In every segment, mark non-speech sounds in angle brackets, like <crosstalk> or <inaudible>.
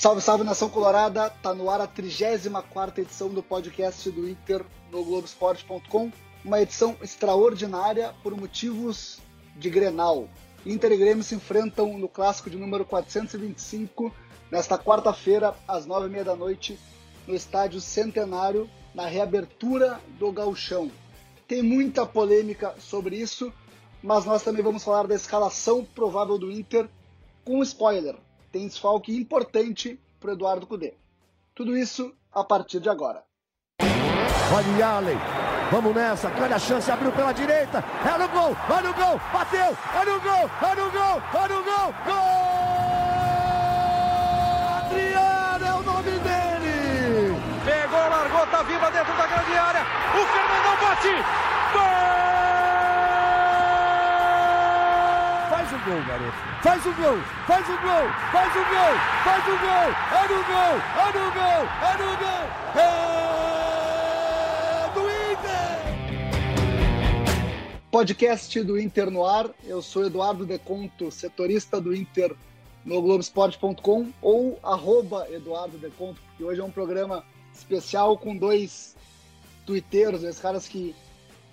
Salve, salve nação colorada! Tá no ar a 34 edição do podcast do Inter no Globoesporte.com. Uma edição extraordinária por motivos de Grenal. Inter e Grêmio se enfrentam no clássico de número 425 nesta quarta-feira, às nove e meia da noite, no estádio Centenário, na reabertura do Gauchão. Tem muita polêmica sobre isso, mas nós também vamos falar da escalação provável do Inter com spoiler tem desfalque importante para Eduardo Cudê. Tudo isso a partir de agora. Olha Allen, vamos nessa, olha a chance, abriu pela direita, é no gol, olha o gol, bateu, olha o gol, olha o gol, olha o gol, gol! Adriano é o nome dele! Pegou, largou, tá viva dentro da grande área, o Fernandão bate, gol! Faz o gol, garoto. Faz o gol, faz o gol, faz o gol, faz o gol. É no gol, é no gol, é no gol. É do Inter! Podcast do Inter no ar. Eu sou Eduardo Deconto, setorista do Inter no Globoesporte.com ou arroba Eduardo Deconto, porque hoje é um programa especial com dois twitteiros, dois caras que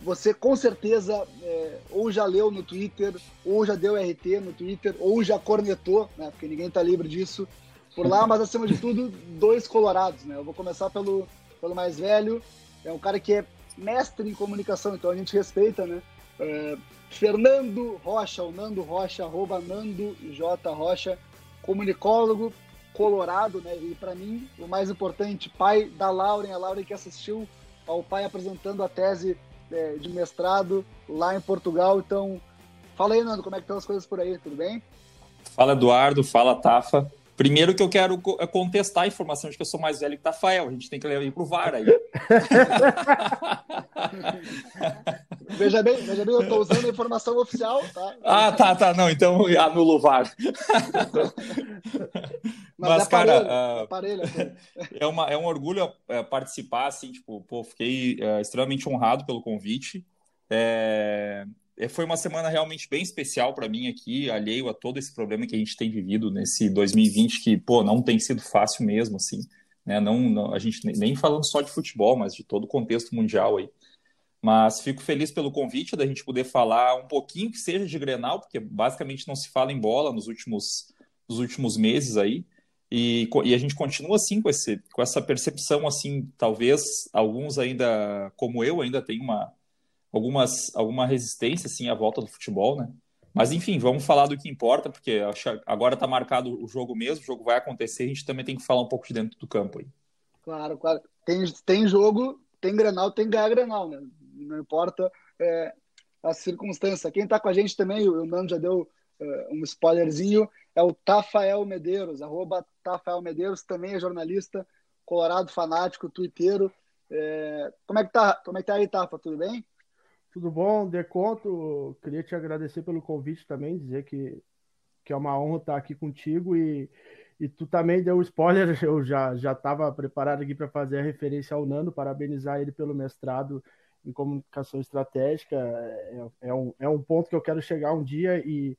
você com certeza é, ou já leu no Twitter, ou já deu RT no Twitter, ou já cornetou, né? Porque ninguém está livre disso por lá, mas acima de tudo, dois colorados, né? Eu vou começar pelo, pelo mais velho, é um cara que é mestre em comunicação, então a gente respeita, né? É, Fernando Rocha, o Nando Rocha, arroba Nando J. Rocha, comunicólogo colorado, né? E para mim, o mais importante, pai da Lauren, a Lauren que assistiu ao pai apresentando a tese é, de mestrado lá em Portugal. Então, fala aí, Nando, como é que estão as coisas por aí? Tudo bem? Fala, Eduardo. Fala, Tafa. Primeiro que eu quero é contestar a informação de que eu sou mais velho que Tafael. A gente tem que levar ele pro VAR aí. <laughs> veja bem, veja bem, eu estou usando a informação oficial, tá? Ah, tá, tá. Não, então anulo o VAR. <laughs> Mas, Mas é cara, aparelho, uh, aparelho, é, uma, é um orgulho é, participar, assim, tipo, pô, fiquei é, extremamente honrado pelo convite. É, é, foi uma semana realmente bem especial para mim aqui, alheio a todo esse problema que a gente tem vivido nesse 2020, que, pô, não tem sido fácil mesmo, assim, né? Não, não a gente nem falando só de futebol, mas de todo o contexto mundial aí. Mas fico feliz pelo convite da gente poder falar um pouquinho que seja de Grenal, porque basicamente não se fala em bola nos últimos, nos últimos meses aí. E, e a gente continua assim com, esse, com essa percepção assim, talvez alguns ainda, como eu, ainda tem uma algumas, alguma resistência assim à volta do futebol, né? Mas enfim, vamos falar do que importa, porque agora está marcado o jogo mesmo, o jogo vai acontecer, a gente também tem que falar um pouco de dentro do campo aí. Claro, claro. Tem, tem jogo, tem Grenal, tem ganhar Grenal, né? Não importa é, a circunstância. Quem está com a gente também, o Nando já deu uh, um spoilerzinho, é o Tafael Medeiros, arroba Tafael Medeiros, também é jornalista, colorado fanático, twitteiro. É, como é que tá? Como é que tá aí, Tafa? Tudo bem? Tudo bom, Deconto? Queria te agradecer pelo convite também, dizer que, que é uma honra estar aqui contigo e, e tu também deu spoiler, <laughs> eu já já estava preparado aqui para fazer a referência ao Nando, parabenizar ele pelo mestrado em comunicação estratégica, é, é, um, é um ponto que eu quero chegar um dia e,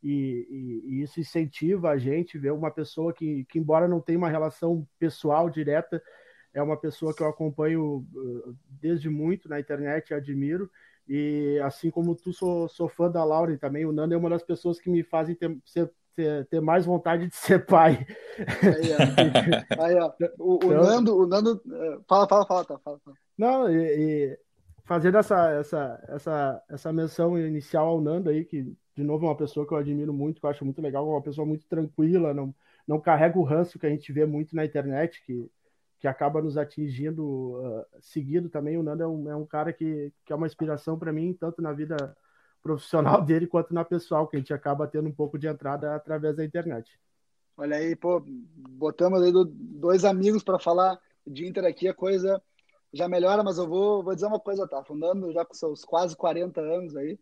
e, e, isso incentiva a gente ver uma pessoa que, que, embora não tenha uma relação pessoal direta, é uma pessoa que eu acompanho uh, desde muito na internet e admiro, e assim como tu, sou, sou fã da Lauren também. O Nando é uma das pessoas que me fazem ter, ser, ter, ter mais vontade de ser pai. Aí, ó. <laughs> Aí, ó. O, então, o, Nando, o Nando. Eh, fala, fala, fala, tá, fala, fala. Não, e, e fazendo essa, essa, essa, essa menção inicial ao Nando aí, que de novo é uma pessoa que eu admiro muito, que eu acho muito legal, uma pessoa muito tranquila, não, não carrega o ranço que a gente vê muito na internet, que que acaba nos atingindo uh, seguido também. O Nando é um, é um cara que, que é uma inspiração para mim, tanto na vida profissional <laughs> dele quanto na pessoal, que a gente acaba tendo um pouco de entrada através da internet. Olha aí, pô, botamos aí dois amigos para falar de Inter aqui, a coisa já melhora, mas eu vou, vou dizer uma coisa, tá? Fundando já com seus quase 40 anos aí,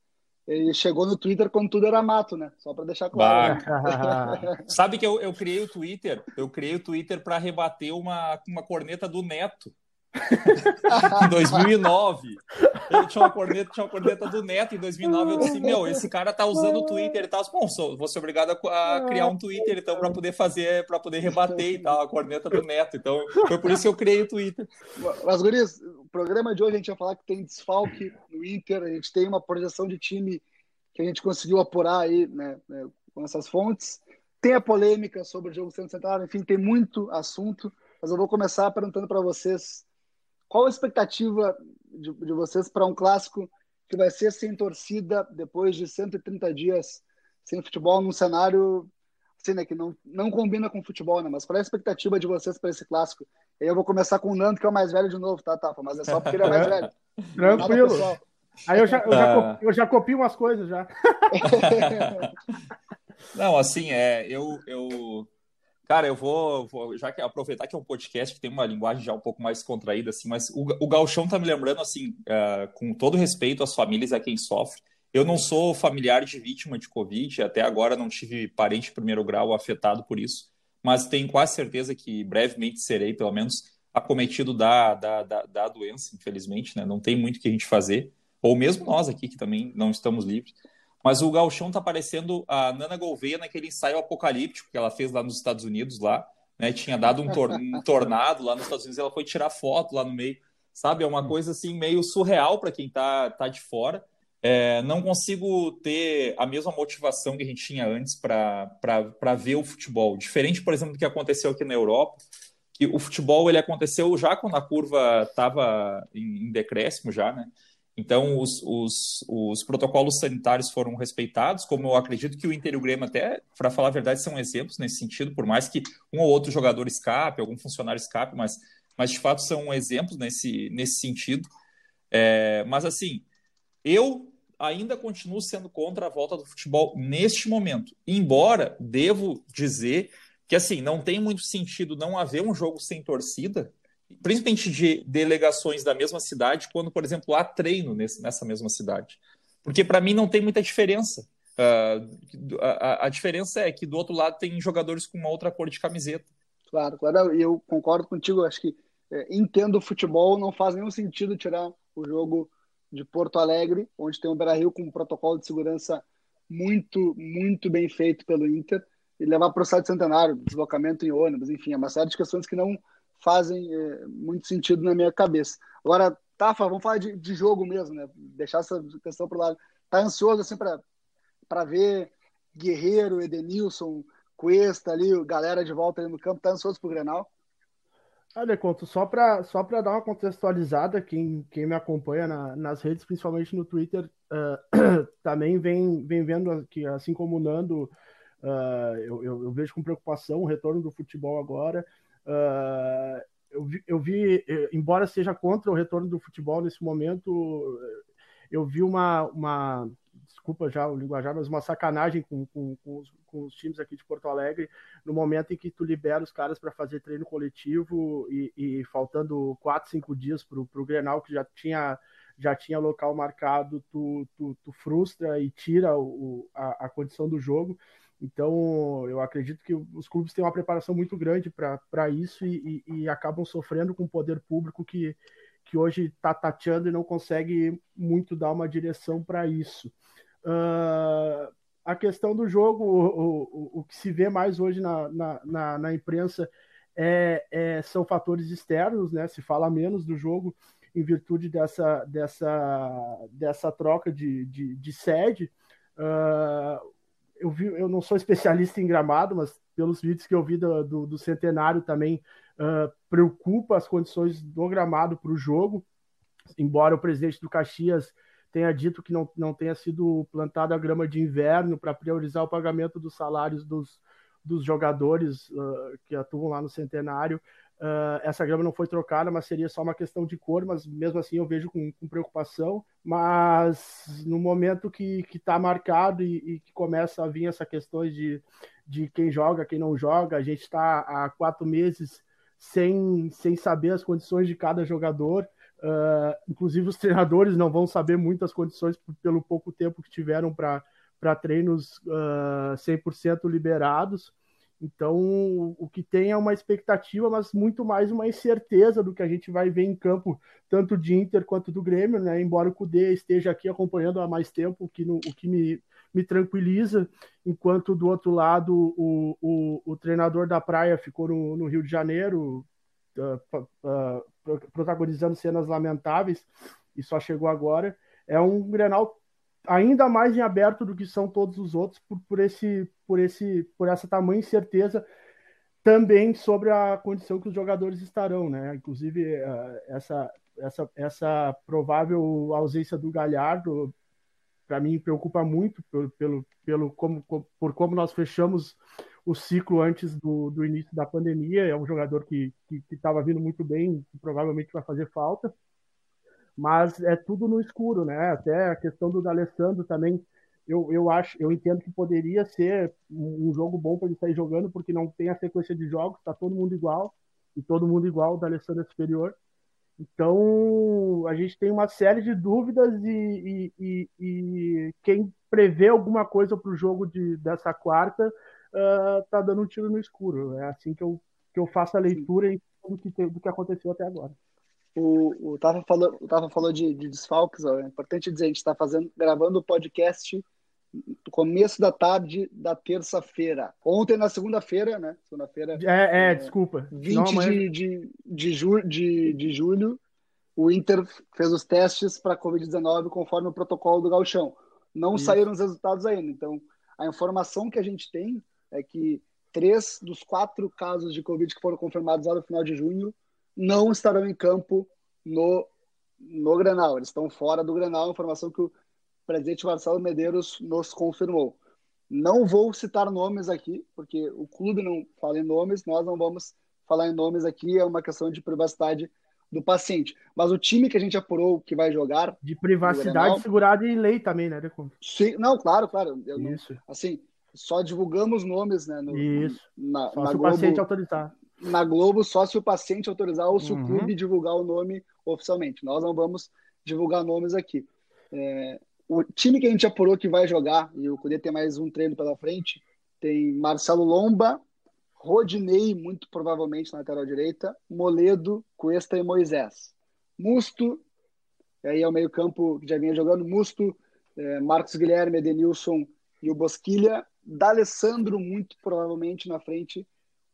ele chegou no Twitter quando tudo era mato, né? Só para deixar claro. Né? <laughs> Sabe que eu, eu criei o Twitter? Eu criei o Twitter para rebater uma, uma corneta do Neto. Em 2009. Eu tinha uma corneta, tinha uma corneta do Neto em 2009. Eu disse: Meu, esse cara tá usando o Twitter e tal. Bom, sou, vou ser obrigado a, a criar um Twitter então para poder fazer, para poder rebater e tal, a corneta do Neto. Então foi por isso que eu criei o Twitter. Mas, Guris, o programa de hoje a gente vai falar que tem desfalque no Inter, a gente tem uma projeção de time que a gente conseguiu apurar aí, né, né com essas fontes. Tem a polêmica sobre o jogo central, enfim, tem muito assunto. Mas eu vou começar perguntando para vocês qual a expectativa de, de vocês para um clássico que vai ser sem torcida depois de 130 dias sem futebol num cenário assim, né, que não, não combina com futebol, né? Mas qual é a expectativa de vocês para esse clássico? E aí eu vou começar com o Nando, que é o mais velho de novo, tá, Tafa? Mas é só porque ele é mais <laughs> velho. Tranquilo. Aí eu já, eu, já, ah. eu já copio umas coisas já. <laughs> não, assim, é, eu, eu Cara, eu vou, vou, já que aproveitar que é um podcast que tem uma linguagem já um pouco mais contraída, assim, mas o, o Galchão tá me lembrando, assim, uh, com todo respeito às famílias a quem sofre. Eu não sou familiar de vítima de Covid, até agora não tive parente de primeiro grau afetado por isso, mas tenho quase certeza que brevemente serei, pelo menos, acometido da, da, da, da doença, infelizmente, né? Não tem muito o que a gente fazer, ou mesmo nós aqui, que também não estamos livres. Mas o Galchão tá parecendo a Nana Gouveia naquele ensaio apocalíptico que ela fez lá nos Estados Unidos, lá, né? Tinha dado um, tor um tornado lá nos Estados Unidos, ela foi tirar foto lá no meio, sabe? É uma hum. coisa assim meio surreal para quem tá, tá de fora. É, não consigo ter a mesma motivação que a gente tinha antes para ver o futebol. Diferente, por exemplo, do que aconteceu aqui na Europa, que o futebol ele aconteceu já quando a curva estava em, em decréscimo já, né? Então, os, os, os, protocolos sanitários foram respeitados, como eu acredito que o Inter e o Grêmio, até, para falar a verdade, são exemplos nesse sentido, por mais que um ou outro jogador escape, algum funcionário escape, mas, mas de fato são exemplos nesse, nesse sentido. É, mas, assim, eu ainda continuo sendo contra a volta do futebol neste momento, embora devo dizer que, assim, não tem muito sentido não haver um jogo sem torcida, principalmente de delegações da mesma cidade, quando, por exemplo, há treino nesse, nessa mesma cidade. Porque para mim não tem muita diferença. Uh, a, a, diferença é que do outro lado tem jogadores com uma outra cor de camiseta. Claro, claro, eu concordo contigo. Acho que é, entendo o futebol, não faz nenhum sentido tirar o jogo de Porto Alegre, onde tem o Beira Rio com um protocolo de segurança muito, muito bem feito pelo Inter, e levar para o Estado Centenário, deslocamento em ônibus, enfim, é uma série de questões que não fazem é, muito sentido na minha cabeça. Agora, Tafa, vamos falar de, de jogo mesmo, né? Deixar essa questão para lado. Tá ansioso assim para ver Guerreiro, Edenilson, Cuesta ali, galera de volta ali no campo, tá ansioso pro Grenal? Olha, Conto, só para só dar uma contextualizada, quem, quem me acompanha na, nas redes, principalmente no Twitter, uh, <coughs> também vem, vem vendo que, assim como o Nando, uh, eu, eu, eu, vejo com preocupação o retorno do futebol agora. Uh, eu, vi, eu vi, eh, embora seja contra o retorno do futebol nesse momento, eu vi uma, uma desculpa já o linguajar, mas uma sacanagem com, com, com, os, com, os, times aqui de Porto Alegre no momento em que tu libera os caras para fazer treino coletivo e, e faltando quatro, cinco dias para o Grenal, que já tinha já tinha local marcado, tu, tu, tu frustra e tira o, a, a condição do jogo. Então, eu acredito que os clubes têm uma preparação muito grande para isso e, e, e, acabam sofrendo com o poder público que, que hoje está tateando e não consegue muito dar uma direção para isso. Uh, a questão do jogo, o, o, o, que se vê mais hoje na, na, na, na imprensa é, é, são fatores externos, né? se fala menos do jogo em virtude dessa, dessa, dessa troca de, de, de sede. Uh, eu, vi, eu não sou especialista em gramado, mas pelos vídeos que eu vi do, do, do Centenário também uh, preocupa as condições do gramado para o jogo, embora o presidente do Caxias tenha dito que não, não tenha sido plantada a grama de inverno para priorizar o pagamento dos salários dos, dos jogadores uh, que atuam lá no Centenário. Uh, essa grama não foi trocada, mas seria só uma questão de cor, mas mesmo assim eu vejo com, com preocupação. Mas no momento que está marcado e, e, que começa a vir essa questão de, de quem joga, quem não joga, a gente está há quatro meses sem, sem saber as condições de cada jogador. Uh, inclusive os treinadores não vão saber muitas condições pelo pouco tempo que tiveram para treinos uh, 100% liberados. Então, o que tem é uma expectativa, mas muito mais uma incerteza do que a gente vai ver em campo, tanto de Inter quanto do Grêmio, né? Embora o Cudê esteja aqui acompanhando há mais tempo, o que, no, o que me, me tranquiliza, enquanto do outro lado o, o, o treinador da praia ficou no, no Rio de Janeiro, uh, uh, protagonizando cenas lamentáveis, e só chegou agora. É um Grenal ainda mais em aberto do que são todos os outros por, por esse por esse por essa tamanha incerteza também sobre a condição que os jogadores estarão, né? Inclusive eh, essa essa essa provável ausência do Galhardo para mim preocupa muito pelo, pelo, pelo como, por como nós fechamos o ciclo antes do, do início da pandemia. É um jogador que estava vindo muito bem, que provavelmente vai fazer falta mas é tudo no escuro, né? Até a questão do D'Alessandro também, eu, eu acho, eu entendo que poderia ser um jogo bom para ele sair jogando, porque não tem a sequência de jogos, tá todo mundo igual, e todo mundo igual, o D'Alessandro é superior. Então, a gente tem uma série de dúvidas e, e, e, e quem prevê alguma coisa para o jogo de, dessa quarta uh, tá dando um tiro no escuro. É assim que eu, que eu faço a leitura do que, do que aconteceu até agora. O, o Tafa falou, o Tafa falou de, de desfalques, ó, é importante dizer, a gente está fazendo, gravando o podcast no começo da tarde da terça-feira. Ontem, na segunda-feira, né? Segunda-feira. É, é, é, desculpa. 20 Não, mas... de, de, de, ju, de, de julho, o Inter fez os testes para Covid-19 conforme o protocolo do Galchão. Não Isso. saíram os resultados ainda. Então, a informação que a gente tem é que três dos quatro casos de Covid que foram confirmados lá no final de junho não estarão em campo no, no Grenal. Eles estão fora do Grenal, informação que o presidente Marcelo Medeiros nos confirmou. Não vou citar nomes aqui, porque o clube não fala em nomes, nós não vamos falar em nomes aqui, é uma questão de privacidade do paciente. Mas o time que a gente apurou que vai jogar. De privacidade Grenal, segurada em lei também, né, Decon? Sim, não, claro, claro. Isso. Não, assim, só divulgamos nomes, né? No, Isso. Na, só na se Globo, o paciente autorizar na Globo só se o paciente autorizar ou se uhum. o clube divulgar o nome oficialmente. Nós não vamos divulgar nomes aqui. É, o time que a gente apurou que vai jogar, e o Cudê tem mais um treino pela frente, tem Marcelo Lomba, Rodinei, muito provavelmente na lateral direita, Moledo, Cuesta e Moisés. Musto, aí é o meio-campo que já vinha jogando, Musto, é, Marcos Guilherme, Edenilson e o Bosquilha. D'Alessandro, muito provavelmente na frente,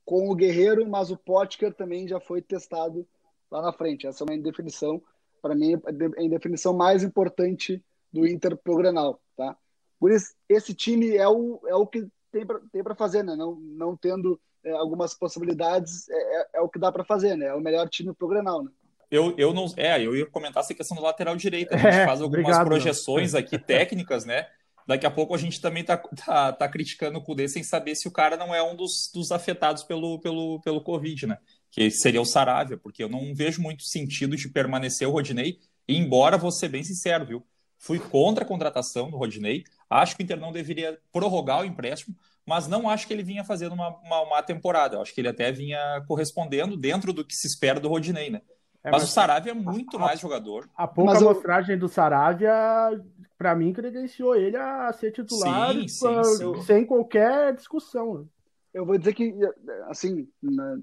com o Guerreiro, mas o Potker também já foi testado lá na frente. Essa é uma indefinição, para mim, é a indefinição mais importante do Inter pro Grenal, tá? Por isso, esse time é o, é o que tem para fazer, né? Não, não tendo é, algumas possibilidades, é, é, é o que dá para fazer, né? É o melhor time pro Grenal, né? Eu, eu não. É, eu ia comentar essa questão do lateral direito. A gente é, faz algumas obrigado, projeções aqui <laughs> técnicas, né? Daqui a pouco a gente também está tá, tá criticando o Cudê sem saber se o cara não é um dos, dos afetados pelo, pelo, pelo Covid, né? Que seria o Saravia, porque eu não vejo muito sentido de permanecer o Rodinei, embora vou ser bem sincero, viu? Fui contra a contratação do Rodinei, acho que o Inter não deveria prorrogar o empréstimo, mas não acho que ele vinha fazendo uma, uma, uma temporada. Eu acho que ele até vinha correspondendo dentro do que se espera do Rodinei, né? É, mas, mas, o Saravia é muito a, mais jogador. A pouca amostragem do Saravia, para mim, credenciou ele a ser titular sim, sim, sim. sem qualquer discussão. Eu vou dizer que, assim, na,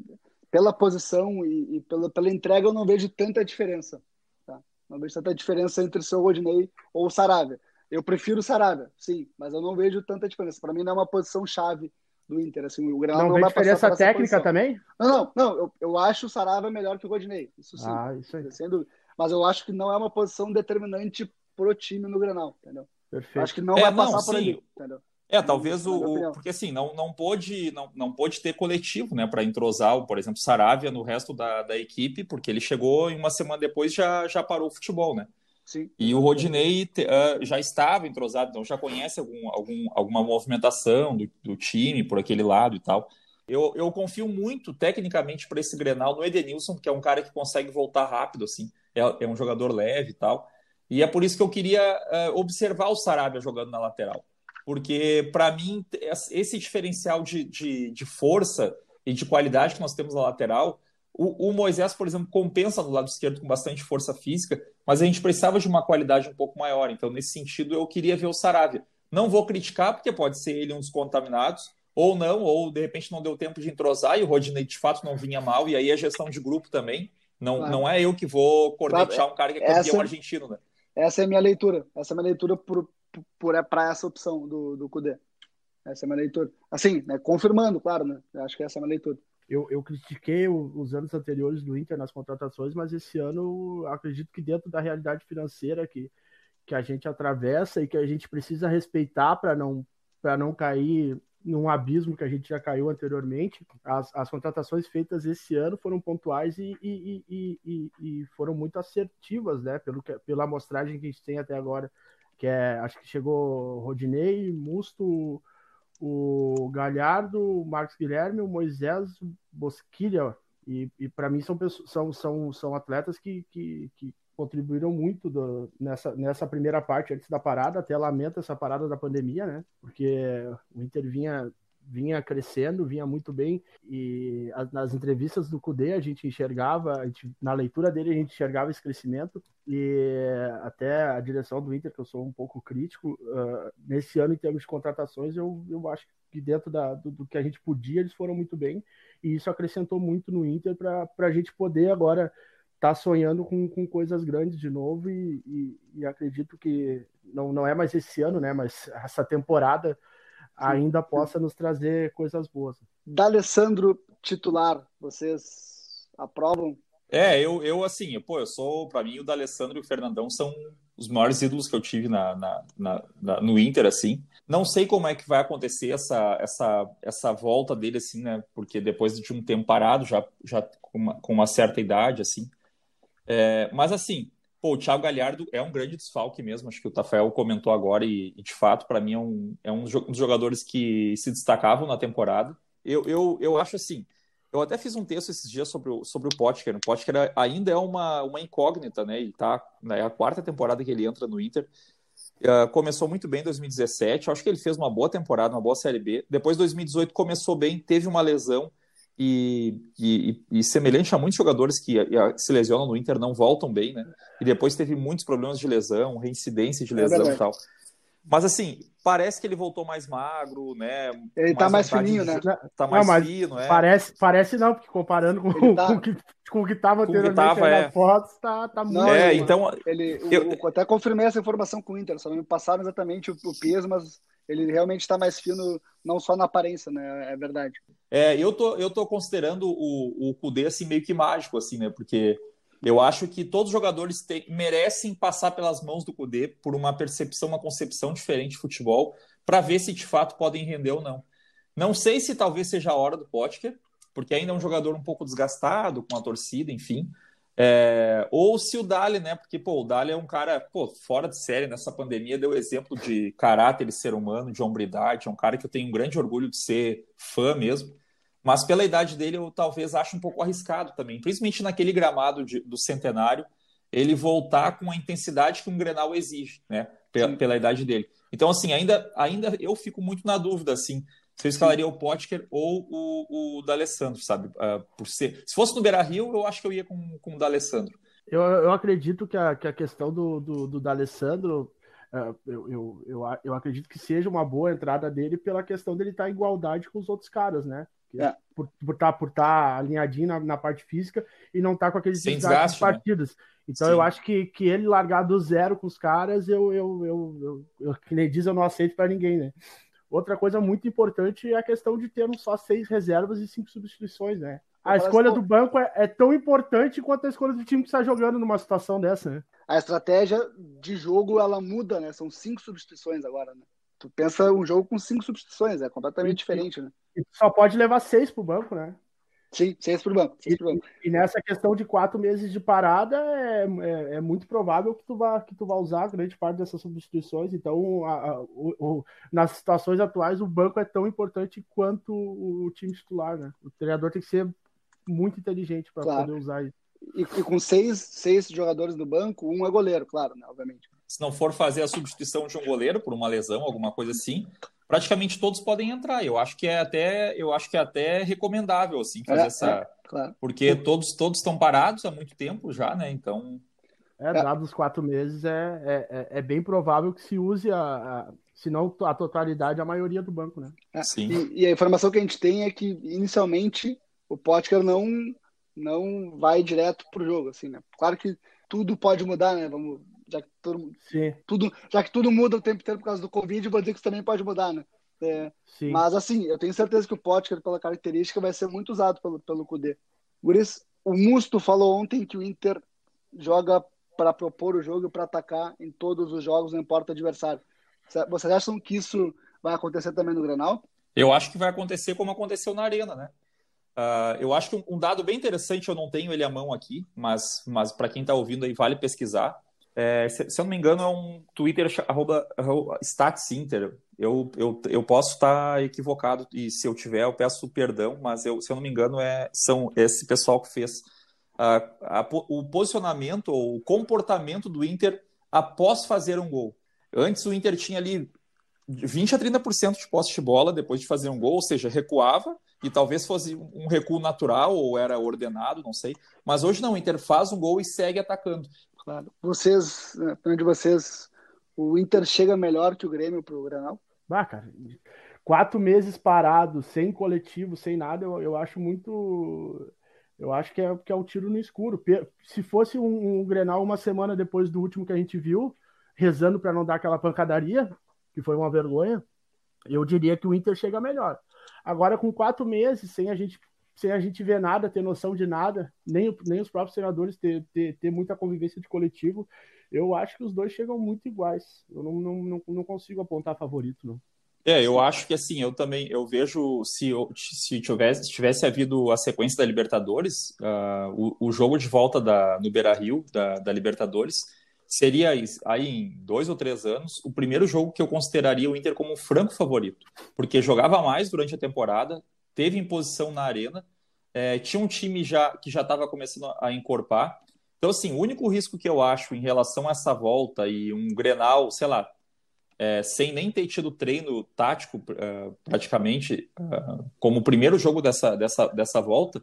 pela posição e, e, pela, pela entrega, eu não vejo tanta diferença. Tá? Não vejo tanta diferença entre o seu Rodinei ou o Saravia. Eu prefiro o Saravia, sim, mas eu não vejo tanta diferença. Para mim, não é uma posição chave do Inter. Assim, o Granal não, não vê diferença técnica também? Não, não, não. Eu, eu acho o Sarava melhor que o Rodinei. Isso sim. Ah, isso aí. Sendo, mas eu acho que não é uma posição determinante pro time no Granal, entendeu? Perfeito. Acho que não é, vai passar não, por ali, entendeu? É, talvez o, o, porque assim não não pôde não, não pôde ter coletivo, né, para entrosar, por exemplo, Saravia no resto da, da equipe, porque ele chegou e uma semana depois já já parou o futebol, né? Sim. E o Rodinei uh, já estava entrosado, então já conhece algum, algum, alguma movimentação do, do time por aquele lado e tal. Eu, eu confio muito, tecnicamente, para esse Grenal no Edenilson, que é um cara que consegue voltar rápido, assim, é, é um jogador leve e tal. E é por isso que eu queria uh, observar o Sarabia jogando na lateral. Porque, para mim, esse diferencial de, de, de força e de qualidade que nós temos na lateral o, o, Moisés, por exemplo, compensa no lado esquerdo com bastante força física, mas a gente precisava de uma qualidade um pouco maior. Então, nesse sentido, eu queria ver o Saravia. Não vou criticar, porque pode ser ele um dos contaminados, ou não, ou de repente não deu tempo de entrosar e o Rodinei de fato não vinha mal, e aí a gestão de grupo também. Não, claro. não é eu que vou cornetear claro. um cara que é campeão essa, argentino, né? Essa é a minha leitura. Essa é a minha leitura por, é para essa opção do, do Cudê. Essa é a minha leitura. Assim, né, confirmando, claro, né? Acho que essa é a minha leitura. Eu, eu critiquei os anos anteriores do Inter nas contratações, mas esse ano acredito que dentro da realidade financeira que, que a gente atravessa e que a gente precisa respeitar para não, não cair num abismo que a gente já caiu anteriormente. As, as contratações feitas esse ano foram pontuais e, e, e, e, foram muito assertivas, né? Pelo que, pela amostragem que a gente tem até agora. Que é, acho que chegou Rodinei, Musto, o Galhardo, o Marcos Guilherme, o Moisés Bosquilha. E, para mim são, são, são, são atletas que, que, que contribuíram muito do, nessa, nessa primeira parte antes da parada, até lamento essa parada da pandemia, né? Porque o Inter vinha, vinha crescendo, vinha muito bem, e as, nas entrevistas do Cudê a gente enxergava, a gente, na leitura dele a gente enxergava esse crescimento, e até a direção do Inter, que eu sou um pouco crítico, uh, nesse ano em termos de contratações, eu, eu acho que dentro da, do, do que a gente podia, eles foram muito bem, e isso acrescentou muito no Inter para a gente poder agora tá sonhando com, com coisas grandes de novo e, e, e, acredito que não, não é mais esse ano, né? Mas essa temporada ainda possa nos trazer coisas boas. D'Alessandro titular, vocês aprovam? É, eu, eu assim, pô, eu sou, para mim, o D'Alessandro e o Fernandão são os maiores ídolos que eu tive na, na, na, na, no Inter, assim. Não sei como é que vai acontecer essa, essa, essa volta dele, assim, né? Porque depois de um tempo parado, já, já com, uma, com uma certa idade, assim, é, mas assim, pô, o Thiago Galhardo é um grande desfalque mesmo, acho que o Tafael comentou agora e, e de fato, para mim, é um, é um dos jogadores que se destacavam na temporada. Eu, eu, eu acho assim, eu até fiz um texto esses dias sobre o, sobre o Potker. O Potker ainda é uma, uma incógnita, né? Ele tá, né, é a quarta temporada que ele entra no Inter. Uh, começou muito bem em 2017, acho que ele fez uma boa temporada, uma boa Série B. Depois, 2018, começou bem, teve uma lesão e, e, e, semelhante a muitos jogadores que se lesionam no Inter não voltam bem, né? E depois teve muitos problemas de lesão, reincidência de é lesão é e tal. Mas assim, parece que ele voltou mais magro, né? Ele tá mais fininho, de... né? Tá mais não, fino, é. Parece, parece não, porque comparando com, tá... com, o, que, com o que tava anteriormente tava, é. fotos, tá, tá muito. Não, é, então. Ele, eu... eu... até confirmei essa informação com o Inter, só não me passaram exatamente o, o peso, mas ele realmente está mais fino, não só na aparência, né? É verdade. É, eu tô, eu tô considerando o, o Kudê assim, meio que mágico, assim, né? Porque eu acho que todos os jogadores te, merecem passar pelas mãos do Kudê por uma percepção, uma concepção diferente de futebol, para ver se de fato podem render ou não. Não sei se talvez seja a hora do Potker, porque ainda é um jogador um pouco desgastado com a torcida, enfim. É, ou se o Dali, né? Porque pô, o Dali é um cara pô, fora de série nessa pandemia, deu exemplo de caráter e ser humano, de hombridade, é um cara que eu tenho um grande orgulho de ser fã mesmo. Mas pela idade dele, eu talvez ache um pouco arriscado também, principalmente naquele gramado de, do centenário, ele voltar com a intensidade que um Grenal exige, né? Pela, pela idade dele. Então, assim, ainda, ainda eu fico muito na dúvida, assim, se eu escalaria o Potker ou o, o D'Alessandro, sabe? Uh, por ser... Se fosse no Beira-Rio, eu acho que eu ia com, com o D'Alessandro. Eu, eu acredito que a, que a questão do, do, do D'Alessandro, uh, eu, eu, eu, eu, acredito que seja uma boa entrada dele pela questão dele estar em igualdade com os outros caras, né? É. Por estar por tá, por tá alinhadinho na, na, parte física e não estar tá com aqueles desgastes de partidas. Né? Então Sim. eu acho que, que ele largar do zero com os caras, eu, eu, eu, eu, eu que nem diz, eu não aceito para ninguém, né? Outra coisa muito importante é a questão de ter só seis reservas e cinco substituições, né? A escolha do banco é, é, tão importante quanto a escolha do time que está jogando numa situação dessa, né? A estratégia de jogo ela muda, né? São cinco substituições agora, né? Tu pensa um jogo com cinco substituições, é completamente e, diferente, né? E só pode levar seis pro banco, né? Sim, seis por banco. Seis banco. E, e, nessa questão de quatro meses de parada, é, é, é, muito provável que tu, vá, que tu vá usar grande parte dessas substituições. Então, a, a, o, o, nas situações atuais, o banco é tão importante quanto o, time titular, né? O treinador tem que ser muito inteligente para claro. poder usar isso. E, e, com seis, seis jogadores no banco, um é goleiro, claro, né? obviamente. Se não for fazer a substituição de um goleiro por uma lesão, alguma coisa assim, praticamente todos podem entrar. Eu acho que é até, eu acho que é até recomendável assim fazer é, essa, é, claro. porque todos todos estão parados há muito tempo já, né? Então é, dados quatro meses, é, é, é, é, bem provável que se use a, se não a totalidade, a maioria do banco, né? É, Sim. E, e, a informação que a gente tem é que inicialmente o Potker não não vai direto pro jogo, assim, né? Claro que tudo pode mudar, né? Vamos, já que tudo, tudo, já que tudo muda o tempo inteiro por causa do Covid, vou dizer que isso também pode mudar, né? É, mas assim, eu tenho certeza que o Potker, pela característica, vai ser muito usado pelo, pelo Kudê. Guris, o Musto falou ontem que o Inter joga para propor o jogo e para atacar em todos os jogos, não importa o adversário. Vocês acham que isso vai acontecer também no Grenal? Eu acho que vai acontecer como aconteceu na Arena, né? Uh, eu acho que um, um, dado bem interessante, eu não tenho ele à mão aqui, mas, mas para quem está ouvindo aí, vale pesquisar. É, se, se, eu não me engano, é um Twitter arroba, arroba StatsInter. Eu, eu, eu posso estar equivocado e se eu tiver, eu peço perdão, mas eu, se eu não me engano, é, são esse pessoal que fez uh, a, o posicionamento ou o comportamento do Inter após fazer um gol. Antes o Inter tinha ali 20 a 30% de posse de bola depois de fazer um gol, ou seja, recuava e talvez fosse um recuo natural ou era ordenado, não sei. Mas hoje não, o Inter faz um gol e segue atacando. Claro. Vocês, de vocês, o Inter chega melhor que o Grêmio para o Granal? Ah, cara, quatro meses parado, sem coletivo, sem nada, eu, eu acho muito. Eu acho que é, que é um tiro no escuro. Se fosse um, um Grenal uma semana depois do último que a gente viu, rezando para não dar aquela pancadaria, que foi uma vergonha, eu diria que o Inter chega melhor. Agora, com quatro meses, sem a gente, sem a gente ver nada, ter noção de nada, nem, nem os próprios treinadores ter, ter, ter muita convivência de coletivo, eu acho que os dois chegam muito iguais. Eu não, não, não, não consigo apontar favorito, não. É, eu acho que assim, eu também, eu vejo se, se tivesse, se tivesse havido a sequência da Libertadores, uh, o, o, jogo de volta da, no Beira Rio, da, da Libertadores, seria aí em dois ou três anos o primeiro jogo que eu consideraria o Inter como um franco favorito, porque jogava mais durante a temporada, teve imposição na arena, é, tinha um time já que já estava começando a encorpar. Então, assim, o único risco que eu acho em relação a essa volta e um Grenal, sei lá, é, sem nem ter tido treino tático uh, praticamente, uh, como o primeiro jogo dessa, dessa, dessa volta,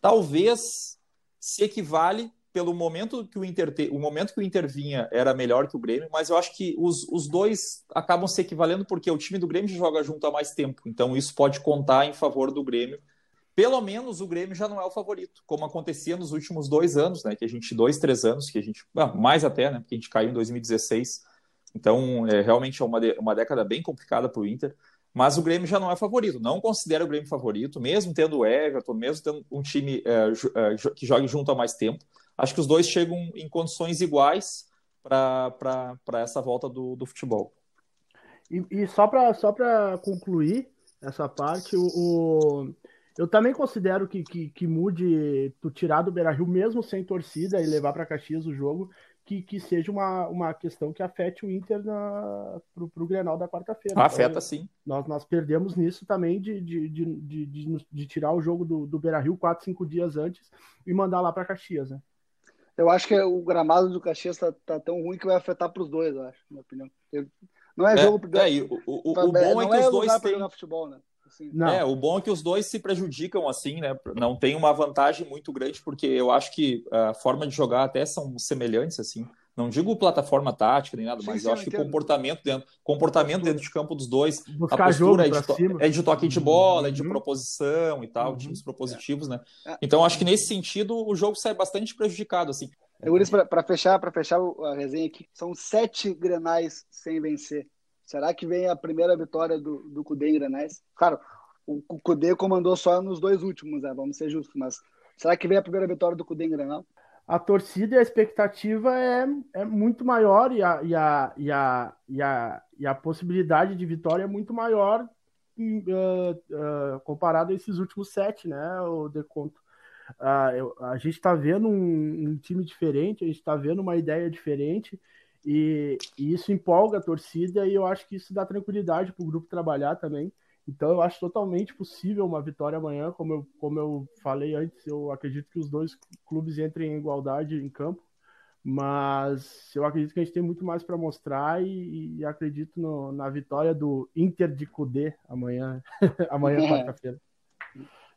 talvez se equivale pelo momento que o Inter te... o momento que o Inter vinha era melhor que o Grêmio, mas eu acho que os, os dois acabam se equivalendo porque o time do Grêmio joga junto há mais tempo, então isso pode contar em favor do Grêmio. Pelo menos o Grêmio já não é o favorito, como acontecia nos últimos dois anos, né? Que a gente, dois, três anos, que a gente. Ah, mais até, né? Porque a gente caiu em 2016. Então, é, realmente é uma, de... uma década bem complicada para o Inter. Mas o Grêmio já não é favorito. Não considero o Grêmio favorito, mesmo tendo o Everton, mesmo tendo um time é, que jogue junto há mais tempo acho que os dois chegam em condições iguais para essa volta do, do futebol. E, e só para só concluir essa parte, o, o, eu também considero que, que, que mude tu tirar do Beira Rio, mesmo sem torcida, e levar para Caxias o jogo, que, que seja uma, uma questão que afete o Inter na, pro, pro Grenal da quarta-feira. Afeta então, sim. Nós, nós perdemos nisso também de, de, de, de, de, de tirar o jogo do, do Beira Rio quatro, cinco dias antes e mandar lá para Caxias, né? Eu acho que o gramado do Caxias tá, tá tão ruim que vai afetar para os dois, eu acho, na minha opinião. Não é, é jogo é, o, o, o, bom é que é os dois têm futebol, né? Assim. É, o bom é que os dois se prejudicam assim, né? Não tem uma vantagem muito grande, porque eu acho que a forma de jogar até são semelhantes, assim. Não digo plataforma tática nem nada, sim, mas sim, eu acho que o comportamento dentro, comportamento dentro de campo dos dois, Buscar a postura é de, to, é de, toque de bola, uhum. é de uhum. proposição e tal, uhum. times propositivos, né? É. Então acho que nesse sentido o jogo sai bastante prejudicado, assim. para fechar, para fechar a resenha aqui, são sete grenais sem vencer. Será que vem a primeira vitória do, do Cudê em grenais? Claro, o, o Cudê comandou só nos dois últimos, né? Vamos ser justos, mas será que vem a primeira vitória do Cudê em grenal? A torcida e a expectativa é, é muito maior e a, e, a, e, a, e, a, e a possibilidade de vitória é muito maior uh, uh, comparado a esses últimos sete, né, o Deconto. Uh, eu, a gente está vendo um, um, time diferente, a gente está vendo uma ideia diferente e, e, isso empolga a torcida e eu acho que isso dá tranquilidade para o grupo trabalhar também. Então eu acho totalmente possível uma vitória amanhã, como eu, como eu falei antes, eu acredito que os dois clubes entrem em igualdade em campo, mas eu acredito que a gente tem muito mais para mostrar e, e acredito no, na vitória do Inter de Cudê amanhã, <laughs> amanhã quarta-feira.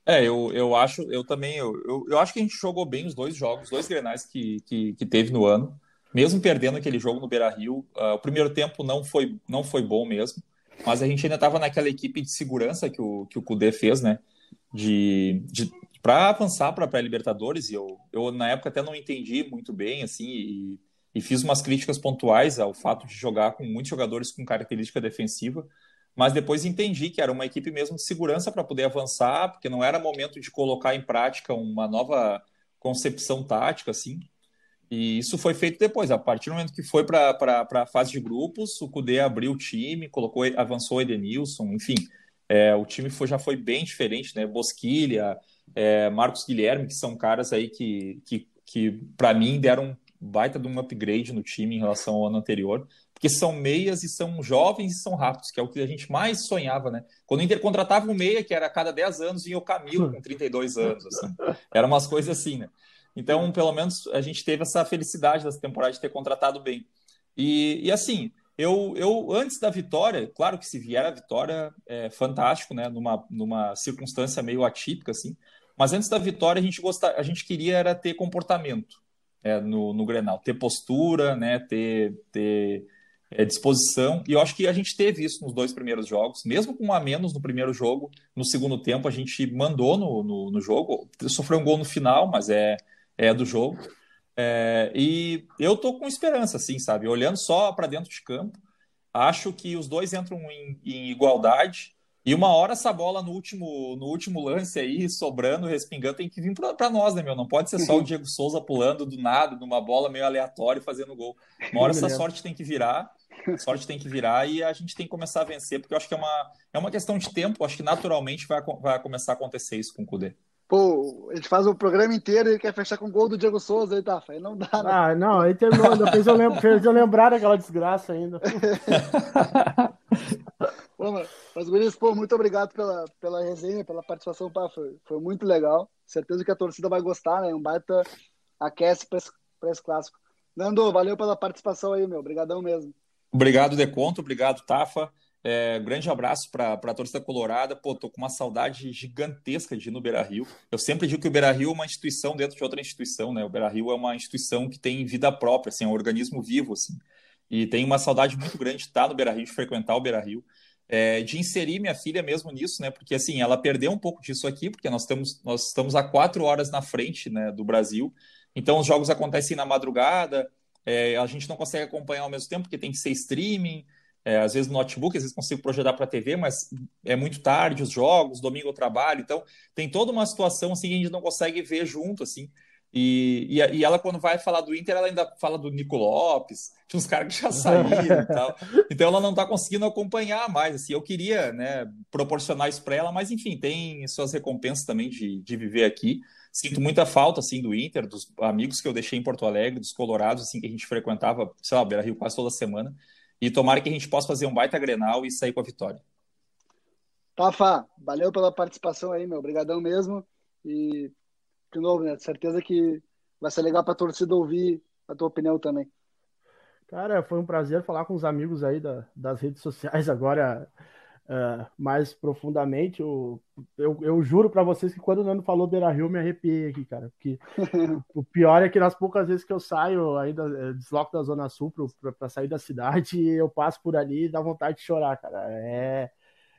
É, eu, eu acho, eu também, eu, eu, eu, acho que a gente jogou bem os dois jogos, os dois grenais que, que, que teve no ano. mesmo perdendo aquele jogo no Beira-Rio, uh, o primeiro tempo não foi, não foi bom mesmo, mas a gente ainda estava naquela equipe de segurança que o, que o Kudê fez, né? De, de para avançar para a pré-Libertadores, e eu, eu na época até não entendi muito bem, assim, e, e fiz umas críticas pontuais ao fato de jogar com muitos jogadores com característica defensiva, mas depois entendi que era uma equipe mesmo de segurança para poder avançar, porque não era momento de colocar em prática uma nova concepção tática, assim. E isso foi feito depois, a partir do momento que foi para a fase de grupos, o Cudê abriu o time, colocou, avançou o Edenilson, enfim, é, o time foi, já foi bem diferente, né? Bosquilha, é, Marcos Guilherme, que são caras aí que, que, que para mim, deram um baita de um upgrade no time em relação ao ano anterior porque são meias e são jovens e são rápidos, que é o que a gente mais sonhava, né? Quando o Inter contratava um meia, que era a cada 10 anos, vinha o Camilo com 32 anos, assim. Eram umas coisas assim, né? Então, pelo menos, a gente teve essa felicidade dessa temporada de ter contratado bem. E, e assim, eu, eu, antes da vitória, claro que se vier a vitória, é fantástico, né? Numa, numa circunstância meio atípica, assim. Mas antes da vitória, a gente, gostar, a gente queria era ter comportamento é, no, no Grenal, ter postura, né? Ter, ter é, disposição, e eu acho que a gente teve isso nos dois primeiros jogos, mesmo com um a menos no primeiro jogo, no segundo tempo a gente mandou no, no, no jogo, sofreu um gol no final, mas é, é do jogo, é, e eu tô com esperança, assim, sabe, olhando só para dentro de campo, acho que os dois entram em, em igualdade, e uma hora essa bola no último, no último lance aí, sobrando, respingando, tem que vir para nós, né, meu? Não pode ser só o uhum. Diego Souza pulando do nada, numa bola meio aleatória e fazendo gol. Uma hora essa sorte tem que virar sorte tem que virar e a gente tem que começar a vencer, porque eu acho que é uma, é uma questão de tempo, acho que naturalmente vai, vai começar a acontecer isso com o Kudê. Pô, a gente faz o programa inteiro e quer fechar com o gol do Diego Souza aí, tá? Aí não dá, né? Ah, não, aí terminou, ainda fez eu, lembra, fez eu lembrar daquela desgraça ainda. <laughs> pô, mas, Guris, pô, muito obrigado pela, pela resenha, pela participação, pá, foi, foi muito legal. Certeza que a torcida vai gostar, né? Um baita aquece para esse, esse clássico. Nando, valeu pela participação aí, meu. Obrigadão mesmo. Obrigado, Deconto. Obrigado, Tafa. É, grande abraço para a torcida colorada. Pô, tô com uma saudade gigantesca de ir no Beira Rio. Eu sempre digo que o Beira Rio é uma instituição dentro de outra instituição, né? O Beira Rio é uma instituição que tem vida própria, assim, é um organismo vivo, assim. E tem uma saudade muito grande de estar no Beira Rio, de frequentar o Beira Rio. É, de inserir minha filha mesmo nisso, né? Porque assim, ela perdeu um pouco disso aqui, porque nós estamos, nós estamos a quatro horas na frente né, do Brasil. Então os jogos acontecem na madrugada, é, a gente não consegue acompanhar ao mesmo tempo, porque tem que ser streaming, é, às vezes no notebook, às vezes consigo projetar para a TV, mas é muito tarde os jogos, domingo eu trabalho, então tem toda uma situação assim que a gente não consegue ver junto, assim. E, e, e, ela, quando vai falar do Inter, ela ainda fala do Nico Lopes, de uns caras que já saíram e <laughs> tal. Então ela não está conseguindo acompanhar mais. Assim, eu queria né, proporcionar isso para ela, mas enfim, tem suas recompensas também de, de viver aqui sinto muita falta assim do Inter, dos amigos que eu deixei em Porto Alegre, dos colorados assim que a gente frequentava, sei lá, Beira Rio quase toda semana. E tomara que a gente possa fazer um baita Grenal e sair com a vitória. Tafa, valeu pela participação aí, meu. Obrigadão mesmo. E de novo, né, certeza que vai ser legal para a torcida ouvir a tua opinião também. Cara, foi um prazer falar com os amigos aí da, das redes sociais agora uh, mais profundamente. Eu, eu, eu juro para vocês que quando o Nando falou Beira Rio, eu me arrepiei aqui, cara. Porque <laughs> o pior é que nas poucas vezes que eu saio, ainda eh, desloco da Zona Sul para sair da cidade, <laughs> eu passo por ali e dá vontade de chorar, cara. É,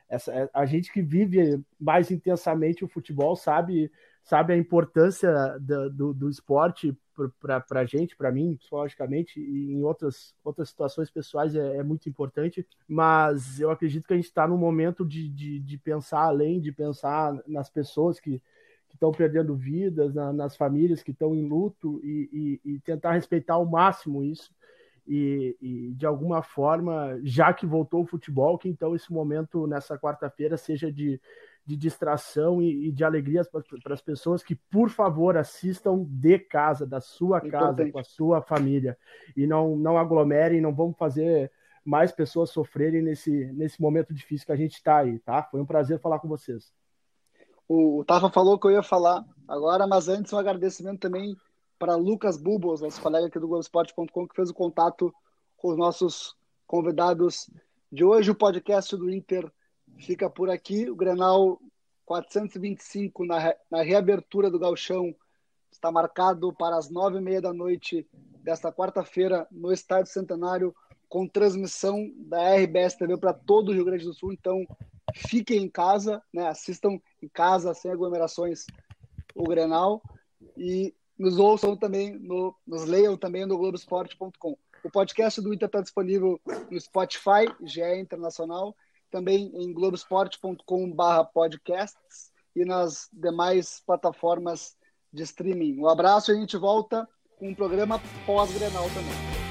essa, é, a gente que vive mais intensamente o futebol sabe, sabe a importância do, do, do esporte para a gente, para mim, psicologicamente, e em outras, outras situações pessoais é, é muito importante, mas eu acredito que a gente está num momento de, de, de, pensar além, de pensar nas pessoas que estão perdendo vidas, na, nas famílias que estão em luto e, e, e, tentar respeitar ao máximo isso. E, e, de alguma forma, já que voltou o futebol, que então esse momento nessa quarta-feira seja de, de distração e, e de alegria para as pessoas que, por favor, assistam de casa, da sua casa, com a sua família. E não, não aglomerem, não vamos fazer mais pessoas sofrerem nesse, nesse momento difícil que a gente está aí, tá? Foi um prazer falar com vocês. O, o Tafa falou que eu ia falar agora, mas antes um agradecimento também para Lucas Bubos, nosso colega aqui do Globoesporte.com, que fez o contato com os nossos convidados de hoje. O podcast do Inter fica por aqui. O Grenal 425 na, na reabertura do Galchão está marcado para as nove e meia da noite desta quarta-feira no Estádio Centenário, com transmissão da RBS TV para todo o Rio Grande do Sul. Então, fiquem em casa, né? assistam em casa, sem aglomerações, o Grenal. E nos ouçam também, no, nos leiam também no Globoesporte.com. O podcast do Inter está disponível no Spotify, GE Internacional, também em globesport.com/podcasts e nas demais plataformas de streaming. Um abraço e a gente volta com um programa pós-Grenal também.